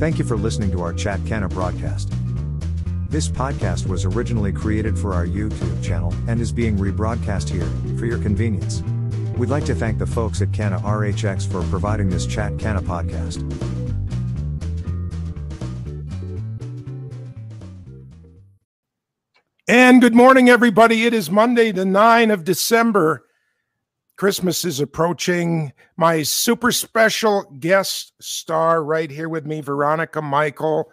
Thank you for listening to our Chat Canna broadcast. This podcast was originally created for our YouTube channel and is being rebroadcast here for your convenience. We'd like to thank the folks at Canna RHX for providing this Chat Canna podcast. And good morning, everybody. It is Monday, the 9th of December. Christmas is approaching. My super special guest star right here with me, Veronica Michael.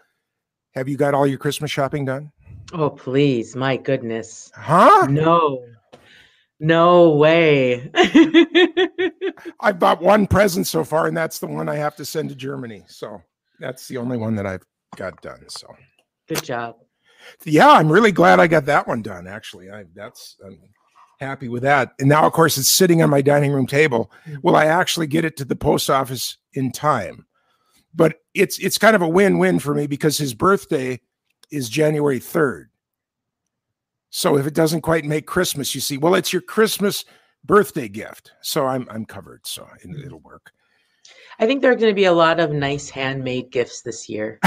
Have you got all your Christmas shopping done? Oh, please. My goodness. Huh? No. No way. I bought one present so far, and that's the one I have to send to Germany. So that's the only one that I've got done. So Good job. yeah, I'm really glad I got that one done. Actually, I that's I'm happy with that. And now, of course, it's sitting on my dining room table. Mm-hmm. Will I actually get it to the post office in time? But it's it's kind of a win-win for me because his birthday is January 3rd. So if it doesn't quite make Christmas, you see, well, it's your Christmas birthday gift. So I'm I'm covered. So it, mm-hmm. it'll work. I think there are going to be a lot of nice handmade gifts this year.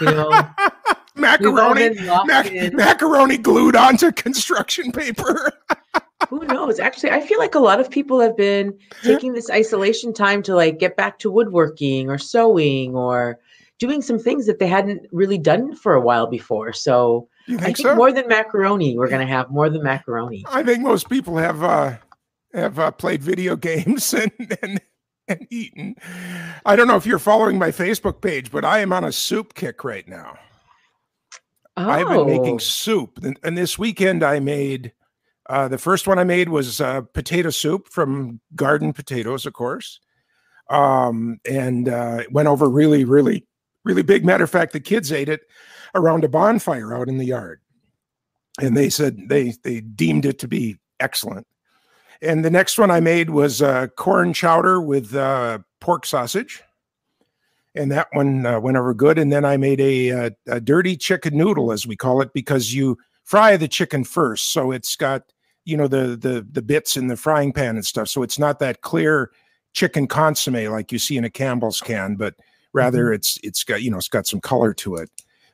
You know, macaroni mac- macaroni glued onto construction paper. who knows? Actually, I feel like a lot of people have been taking this isolation time to like get back to woodworking or sewing or doing some things that they hadn't really done for a while before. So you I think think so? more than macaroni, we're going to have more than macaroni. I think most people have uh, have uh, played video games and, and and eaten. I don't know if you're following my Facebook page, but I am on a soup kick right now. Oh, I've been making soup, and, and this weekend I made. Uh, the first one I made was uh, potato soup from garden potatoes, of course, um, and uh, it went over really, really, really big. Matter of fact, the kids ate it around a bonfire out in the yard, and they said they they deemed it to be excellent. And the next one I made was uh, corn chowder with uh, pork sausage, and that one uh, went over good. And then I made a, uh a dirty chicken noodle, as we call it, because you fry the chicken first, so it's got you know the the the bits in the frying pan and stuff. So it's not that clear chicken consomme like you see in a Campbell's can, but rather mm-hmm. it's it's got you know it's got some color to it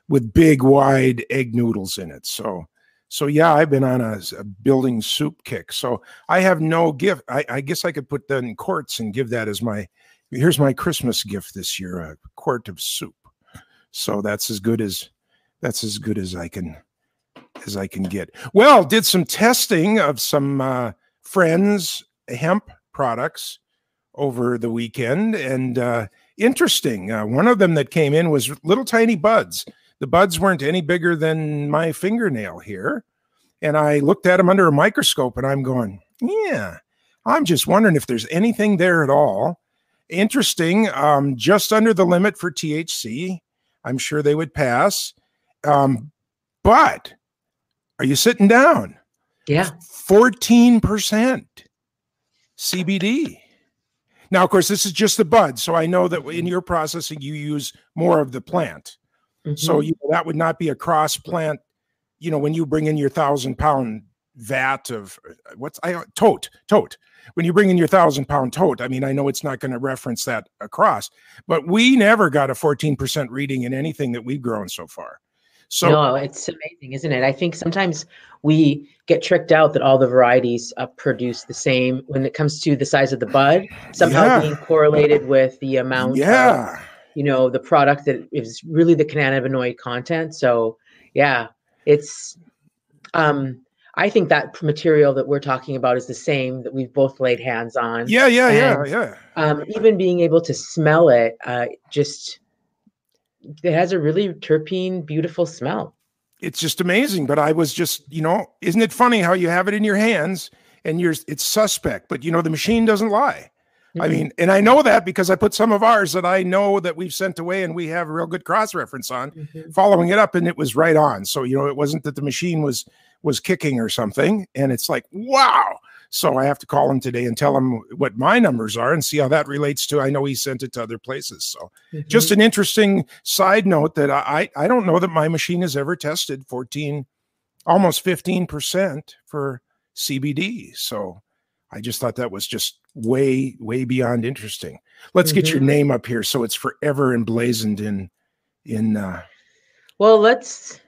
with big wide egg noodles in it. So so yeah, I've been on a, a building soup kick. So I have no gift. I, I guess I could put that in quarts and give that as my here's my Christmas gift this year, a quart of soup. So that's as good as that's as good as I can as I can get. Well, did some testing of some uh, friends hemp products over the weekend, and uh, interesting. Uh, one of them that came in was little tiny buds. The buds weren't any bigger than my fingernail here, and I looked at them under a microscope, and I'm going, yeah. I'm just wondering if there's anything there at all. Interesting. Um, just under the limit for THC. I'm sure they would pass. Um, but are you sitting down? yeah. 14% CBD. Now, of course, this is just the bud. So I know that in your processing, you use more of the plant. So Mhm. you know, that would not be a cross plant. You know, when you bring in your thousand pound vat of uh, what's I tote, tote. When you bring in your thousand pound tote, I mean, I know it's not going to reference that across, but we never got a 14% reading in anything that we've grown so far. So no, it's amazing, isn't it? I think sometimes we get tricked out that all the varieties uh, produce the same when it comes to the size of the bud, somehow Yeah. being correlated with the amount of, yeah. you know, the product that is really the cannabinoid content. So, yeah, it's, um, I think that material that we're talking about is the same that we've both laid hands on. Yeah, yeah, yeah, And- yeah. Um, even being able to smell it, uh, just, it has a really terpene, beautiful smell. it's just amazing. But I was just, you know, isn't it funny how you have it in your hands and you're it's suspect, but you know the machine doesn't lie. I Mhm. mean, and I know that because I put some of ours that I know that we've sent away and we have a real good cross reference on, Mhm. following it up, and it was right on. So you know, it wasn't that the machine was was kicking or something, and it's like wow. So I have to call him today and tell him what my numbers are and see how that relates to. I know he sent it to other places, so just an interesting side note that I I don't know that my machine has ever tested 14 almost 15% for CBD. So I just thought that was just way way beyond interesting. Let's get your Mhm. name up here so it's forever emblazoned in in uh, Well, let's.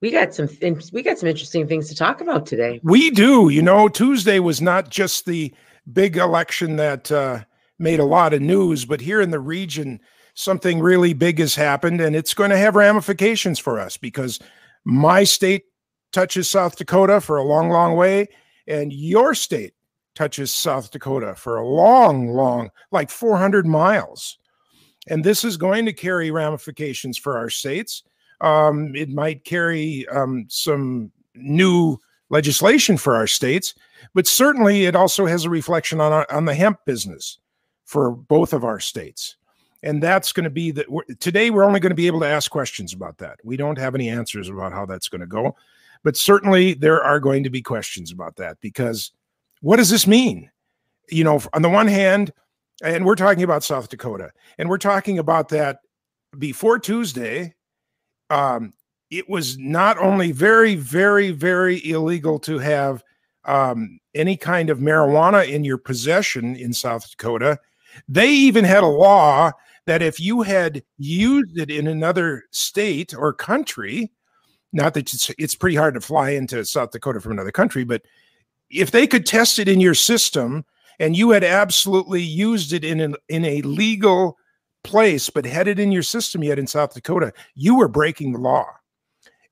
We got some. We got some interesting things to talk about today. We do. You know, Tuesday was not just the big election that uh, made a lot of news, but here in the region, something really big has happened, and it's going to have ramifications for us because my state touches South Dakota for a long, long way, and your state touches South Dakota for a long, long, like 400 miles. And this is going to carry ramifications for our states. Um, it might carry um, some new legislation for our states, but certainly it also has a reflection on, on the hemp business for both of our states. And that's going to be that today we're only going to be able to ask questions about that. We don't have any answers about how that's going to go, but certainly there are going to be questions about that because what does this mean? You know, on the one hand, and we're talking about South Dakota, and we're talking about that before Tuesday. Um, it was not only very, very, very illegal to have um, any kind of marijuana in your possession in South Dakota. They even had a law that if you had used it in another state or country, not that it's, it's pretty hard to fly into South Dakota from another country, but if they could test it in your system and you had absolutely used it in an, in a legal place but had it in your system yet in South Dakota, you were breaking the law.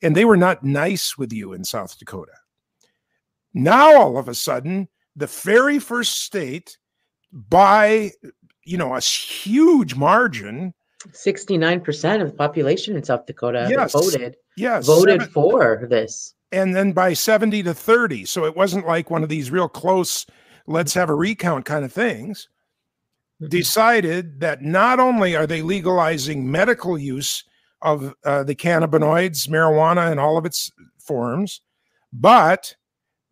And they were not nice with you in South Dakota. Now all of a sudden, the very first state by you know a huge margin 69% of the population in South Dakota yes, voted yes voted seven, for this and then by 70 to 30 so it wasn't like one of these real close let's have a recount kind of things. Decided that not only are they legalizing medical use of uh, the cannabinoids marijuana and all of its forms but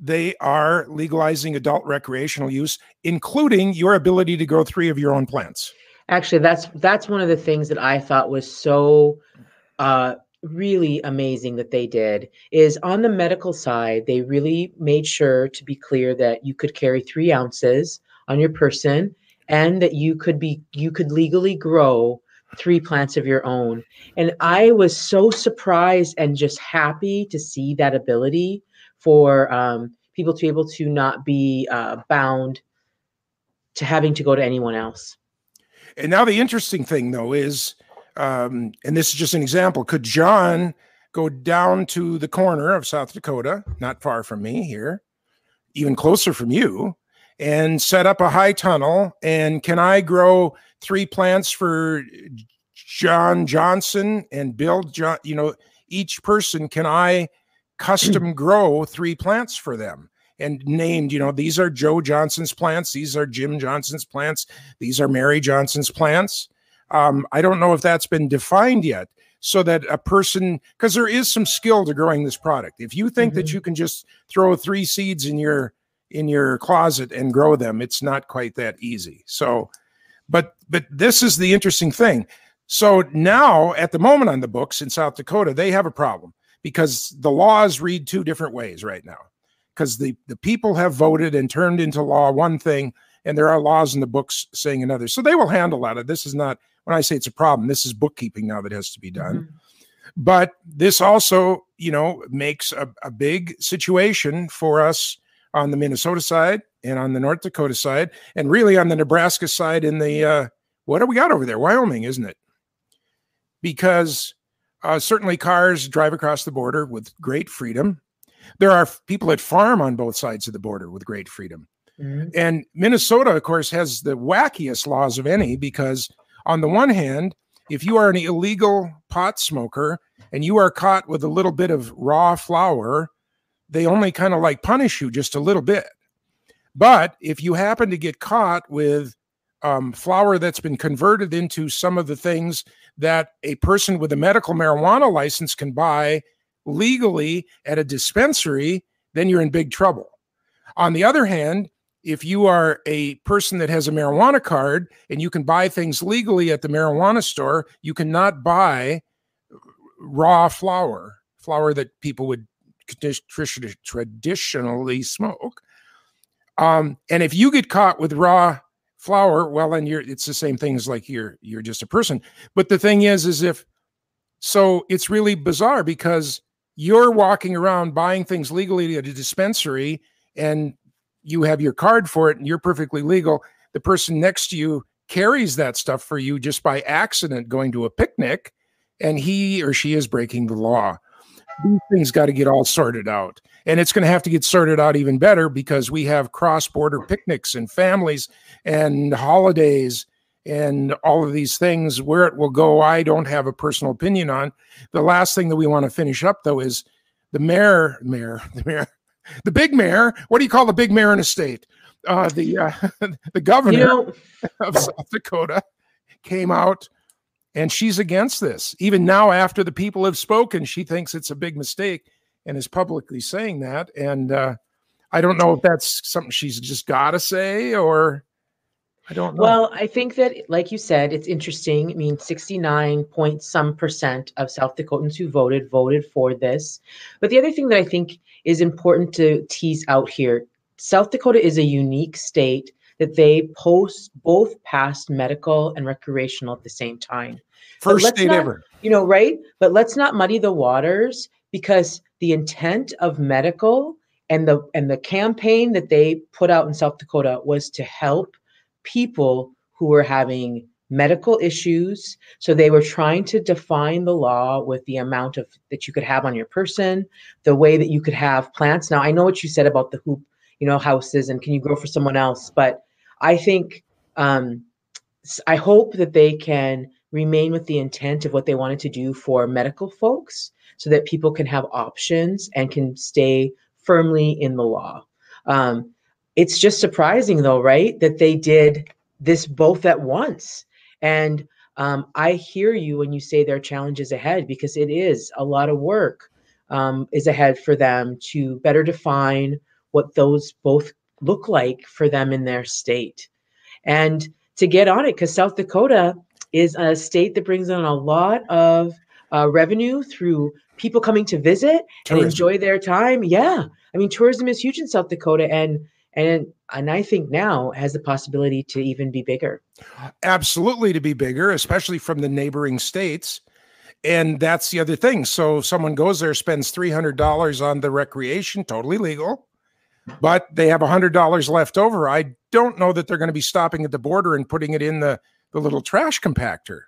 they are legalizing adult recreational use, including your ability to grow three of your own plants. Actually, that's that's one of the things that I thought was so uh, really amazing that they did is on the medical side, they really made sure to be clear that you could carry three ounces on your person and that you could be you could legally grow three plants of your own. And I was so surprised and just happy to see that ability for um, people to be able to not be uh, bound to having to go to anyone else. And now the interesting thing, though, is, um, and this is just an example, could John go down to the corner of South Dakota, not far from me here, even closer from you, and set up a high tunnel? And can I grow three plants for John Johnson and Bill John? You know, each person, can I? custom grow three plants for them and named, you know, these are Joe Johnson's plants, these are Jim Johnson's plants, these are Mary Johnson's plants. Um, I don't know if that's been defined yet, so that a person, because there is some skill to growing this product. If you think mm-hmm. that you can just throw three seeds in your in your closet and grow them, it's not quite that easy. So, but but this is the interesting thing. So now, at the moment on the books in South Dakota, they have a problem because the laws read two different ways right now. Because the, the people have voted and turned into law one thing, and there are laws in the books saying another. So they will handle that. This is not, when I say it's a problem, this is bookkeeping now that has to be done. Mm-hmm. But this also, you know, makes a, a big situation for us on the Minnesota side and on the North Dakota side, and really on the Nebraska side in the, uh, what do we got over there? Wyoming, isn't it? Because uh, certainly, cars drive across the border with great freedom. There are people that farm on both sides of the border with great freedom. Mm-hmm. And Minnesota, of course, has the wackiest laws of any because, on the one hand, if you are an illegal pot smoker and you are caught with a little bit of raw flower, they only kind of like punish you just a little bit. But if you happen to get caught with um, flower that's been converted into some of the things that a person with a medical marijuana license can buy legally at a dispensary, then you're in big trouble. On the other hand, if you are a person that has a marijuana card and you can buy things legally at the marijuana store, you cannot buy raw flower, flower that people would traditionally smoke. Um, and if you get caught with raw flower, well, then you're it's the same thing as like you're you're just a person. But the thing is, is if So it's really bizarre because you're walking around buying things legally at a dispensary and you have your card for it and you're perfectly legal. The person next to you carries that stuff for you just by accident going to a picnic and he or she is breaking the law. These things got to get all sorted out. And it's going to have to get sorted out even better because we have cross border picnics and families and holidays and all of these things. Where it will go, I don't have a personal opinion on. The last thing that we want to finish up, though, is the mayor, mayor, the mayor, the big mayor. What do you call the big mayor in a state? Uh, the uh, the governor you know, of South Dakota came out and she's against this. Even now, after the people have spoken, she thinks it's a big mistake and is publicly saying that. And uh, I don't know if that's something she's just got to say or I don't know. Well, I think that, like you said, it's interesting. I mean, 69 point some percent of South Dakotans who voted voted for this. But the other thing that I think is important to tease out here South Dakota is a unique state that they post both passed medical and recreational at the same time. First state not, ever. You know, right? But let's not muddy the waters because the intent of medical and the and the campaign that they put out in South Dakota was to help people who were having medical issues so they were trying to define the law with the amount of that you could have on your person the way that you could have plants now i know what you said about the hoop you know houses and can you grow for someone else but i think um i hope that they can remain with the intent of what they wanted to do for medical folks so that people can have options and can stay firmly in the law. Um, it's just surprising, though, right, that they did this both at once. And um, I hear you when you say there are challenges ahead because it is a lot of work um, is ahead for them to better define what those both look like for them in their state and to get on it because South Dakota is a state that brings in a lot of uh, revenue through people coming to visit tourism. and enjoy their time. Yeah, I mean, tourism is huge in South Dakota, and and and I think now has the possibility to even be bigger. Absolutely, to be bigger, especially from the neighboring states. And that's the other thing. So someone goes there, spends three hundred dollars on the recreation, totally legal, but they have a hundred dollars left over. I don't know that they're going to be stopping at the border and putting it in the the little trash compactor.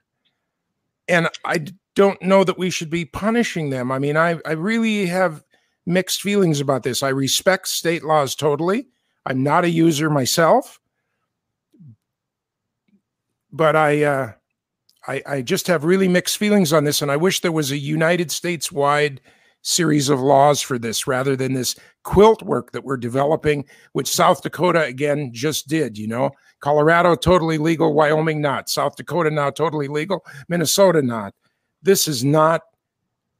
And I don't know that we should be punishing them. I mean, I, I really have mixed feelings about this. I respect state laws totally. I'm not a user myself, but I, uh, I, I just have really mixed feelings on this, and I wish there was a United States wide series of laws for this rather than this quilt work that we're developing, which South Dakota again just did. You know, Colorado totally legal, Wyoming not, South Dakota now totally legal, Minnesota not. This is not,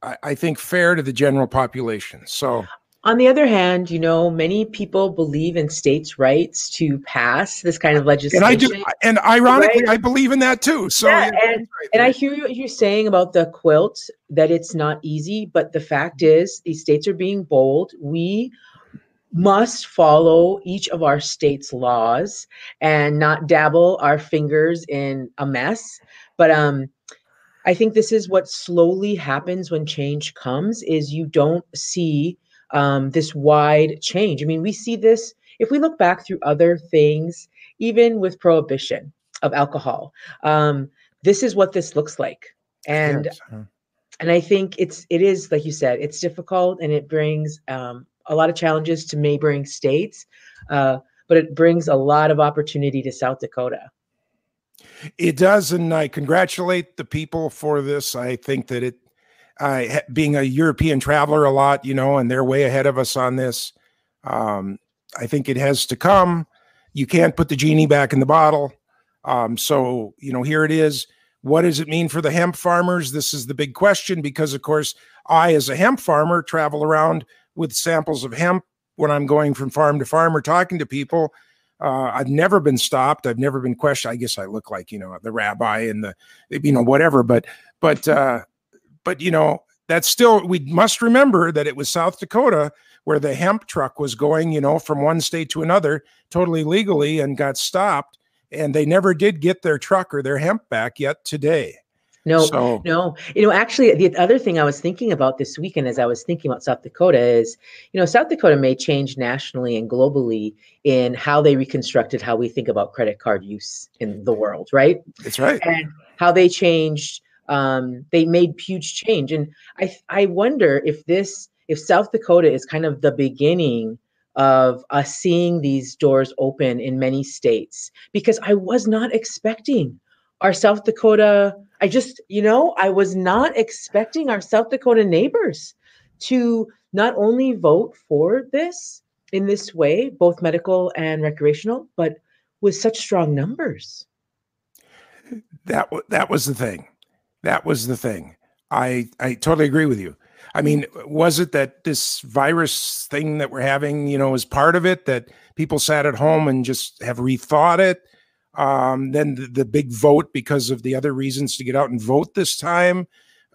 I, I think, fair to the general population. So on the other hand, you know, many people believe in states' rights to pass this kind of legislation. And I do, and ironically, right? I believe in that too. So, yeah, yeah and, and I hear what you're saying about the quilt, that it's not easy, but the fact is, these states are being bold. We must follow each of our state's laws and not dabble our fingers in a mess. But um, I think this is what slowly happens when change comes: is you don't see um, this wide change. I mean, we see this if we look back through other things, even with prohibition of alcohol. Um, this is what this looks like, and yes. and I think it's it is like you said, it's difficult and it brings um, a lot of challenges to neighboring states, uh, but it brings a lot of opportunity to South Dakota. It does, and I congratulate the people for this. I think that it uh, being a European traveler a lot, you know, and they're way ahead of us on this. Um, I think it has to come. You can't put the genie back in the bottle. Um, so, you know, here it is. What does it mean for the hemp farmers? This is the big question because, of course, I, as a hemp farmer, travel around with samples of hemp when I'm going from farm to farm or talking to people. Uh, I've never been stopped. I've never been questioned. I guess I look like you know the rabbi and the you know whatever, but but uh, but you know, that's still we must remember that it was South Dakota where the hemp truck was going, you know, from one state to another totally legally and got stopped. And they never did get their truck or their hemp back yet today. No, so, no. You know, actually, the other thing I was thinking about this weekend as I was thinking about South Dakota is, you know, South Dakota may change nationally and globally in how they reconstructed how we think about credit card use in the world, right? That's right. And how they changed, um, they made huge change. And I, I wonder if this, if South Dakota is kind of the beginning of us seeing these doors open in many states, because I was not expecting our South Dakota I just, you know, I was not expecting our South Dakota neighbors to not only vote for this in this way, both medical and recreational, but with such strong numbers. That that was the thing. That was the thing. I I totally agree with you. I mean, was it that this virus thing that we're having, you know, is part of it that people sat at home and just have rethought it? Um, then the, the, big vote because of the other reasons to get out and vote this time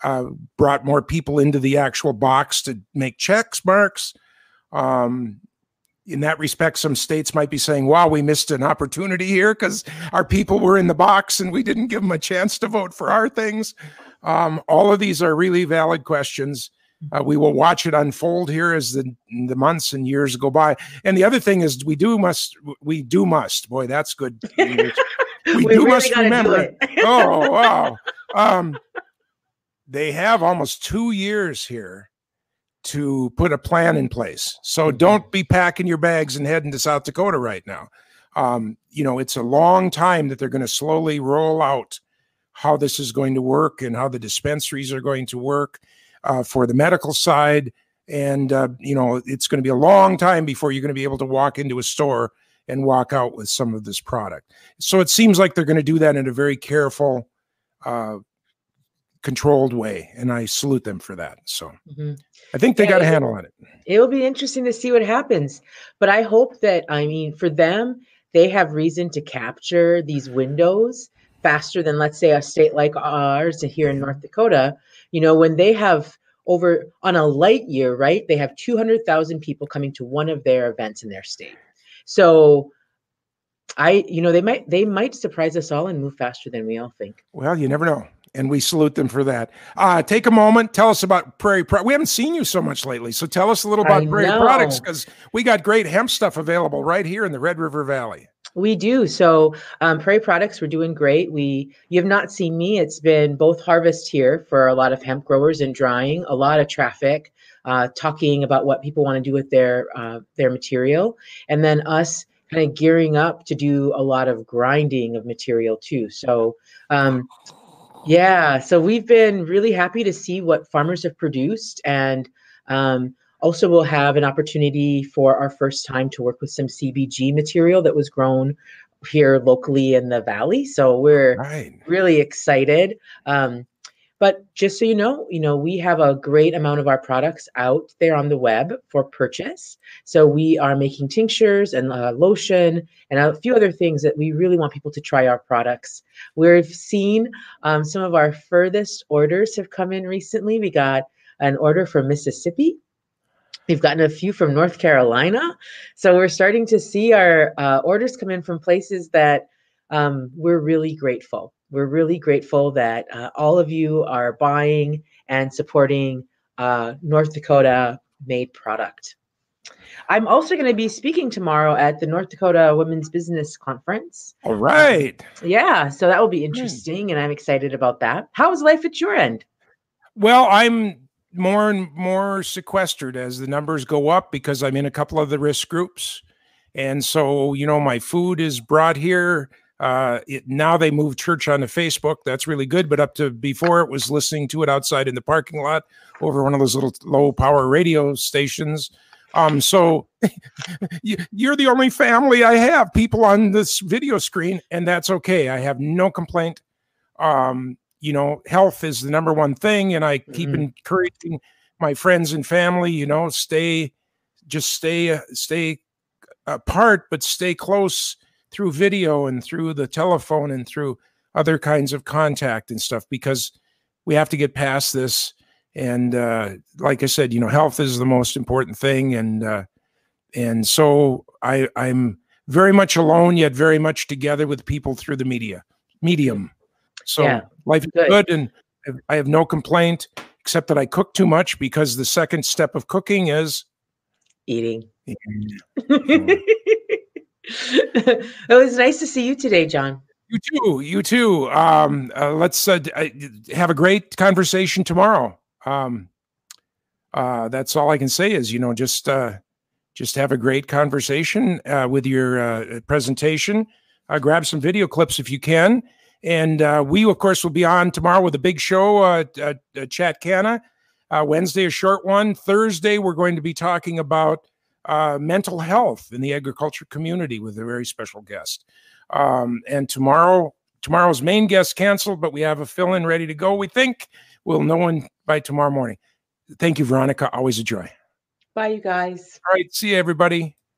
uh, brought more people into the actual box to make checks marks. Um, in that respect, some states might be saying, wow, we missed an opportunity here because our people were in the box and we didn't give them a chance to vote for our things. Um, all of these are really valid questions. Uh, we will watch it unfold here as the the months and years go by. And the other thing is, we do must we do must. Boy, that's good. We, we do really must remember. oh wow! Um, they have almost two years here to put a plan in place. So mm-hmm. don't be packing your bags and heading to South Dakota right now. Um, you know, it's a long time that they're going to slowly roll out how this is going to work and how the dispensaries are going to work uh, for the medical side. And, uh, you know, it's going to be a long time before you're going to be able to walk into a store and walk out with some of this product. So it seems like they're going to do that in a very careful, uh, controlled way. And I salute them for that. So mm-hmm. I think they yeah, got a handle on it. It will be interesting to see what happens. But I hope that, I mean, for them, they have reason to capture these windows faster than, let's say, a state like ours here in North Dakota, you know, when they have over on a light year, right? They have 200,000 people coming to one of their events in their state. So I, you know, they might they might surprise us all and move faster than we all think. Well, you never know. And we salute them for that. Uh, take a moment. Tell us about Prairie Pro- We haven't seen you so much lately. So tell us a little about Prairie. Products because we got great hemp stuff available right here in the Red River Valley. We do. So um, Prairie Products, we're doing great. We you have not seen me. It's been both harvest here for a lot of hemp growers and drying, a lot of traffic, uh, talking about what people want to do with their uh, their material, and then us kind of gearing up to do a lot of grinding of material too. So um, yeah, so we've been really happy to see what farmers have produced and. Um, also, we'll have an opportunity for our first time to work with some CBG material that was grown here locally in the valley. So we're right. really excited. Um, but just so you know, you know, we have a great amount of our products out there on the web for purchase. So we are making tinctures and uh, lotion and a few other things that we really want people to try our products. We've seen um, some of our furthest orders have come in recently. We got an order from Mississippi We've gotten a few from North Carolina. So we're starting to see our uh, orders come in from places that um, we're really grateful. We're really grateful that uh, all of you are buying and supporting uh, North Dakota made product. I'm also going to be speaking tomorrow at the North Dakota Women's Business Conference. All right. yeah, so that will be hmm. interesting, and I'm excited about that. How is life at your end? Well, I'm more and more sequestered as the numbers go up because I'm in a couple of the risk groups. And so, you know, my food is brought here. Uh, it, now they move church onto Facebook. That's really good. But up to before, it was listening to it outside in the parking lot over one of those little low power radio stations. Um, so you're the only family I have, people on this video screen, and that's okay. I have no complaint. Um, you know, health is the number one thing. And I keep mm-hmm. encouraging my friends and family, you know, stay, just stay, stay apart, but stay close through video and through the telephone and through other kinds of contact and stuff because we have to get past this. And uh, like I said, you know, health is the most important thing. And, uh, and so I, I'm very much alone, yet very much together with people through the media medium. So yeah. life is Good. good, and I have no complaint except that I cook too much because the second step of cooking is Eating. it was nice to see you today, John. you too. You too. Um, uh, let's uh, have a great conversation tomorrow. Um, uh, that's all I can say is you know just uh, just have a great conversation uh, with your uh, presentation. Grab some video clips if you can. And we, of course, will be on tomorrow with a big show, Chat Canna. Wednesday, a short one. Thursday, we're going to be talking about uh, mental health in the agriculture community with a very special guest. Um, and tomorrow, tomorrow's main guest canceled, but we have a fill in ready to go. We think we'll know one by tomorrow morning. Thank you, Veronica. Always a joy. Bye, you guys. All right. See you, everybody.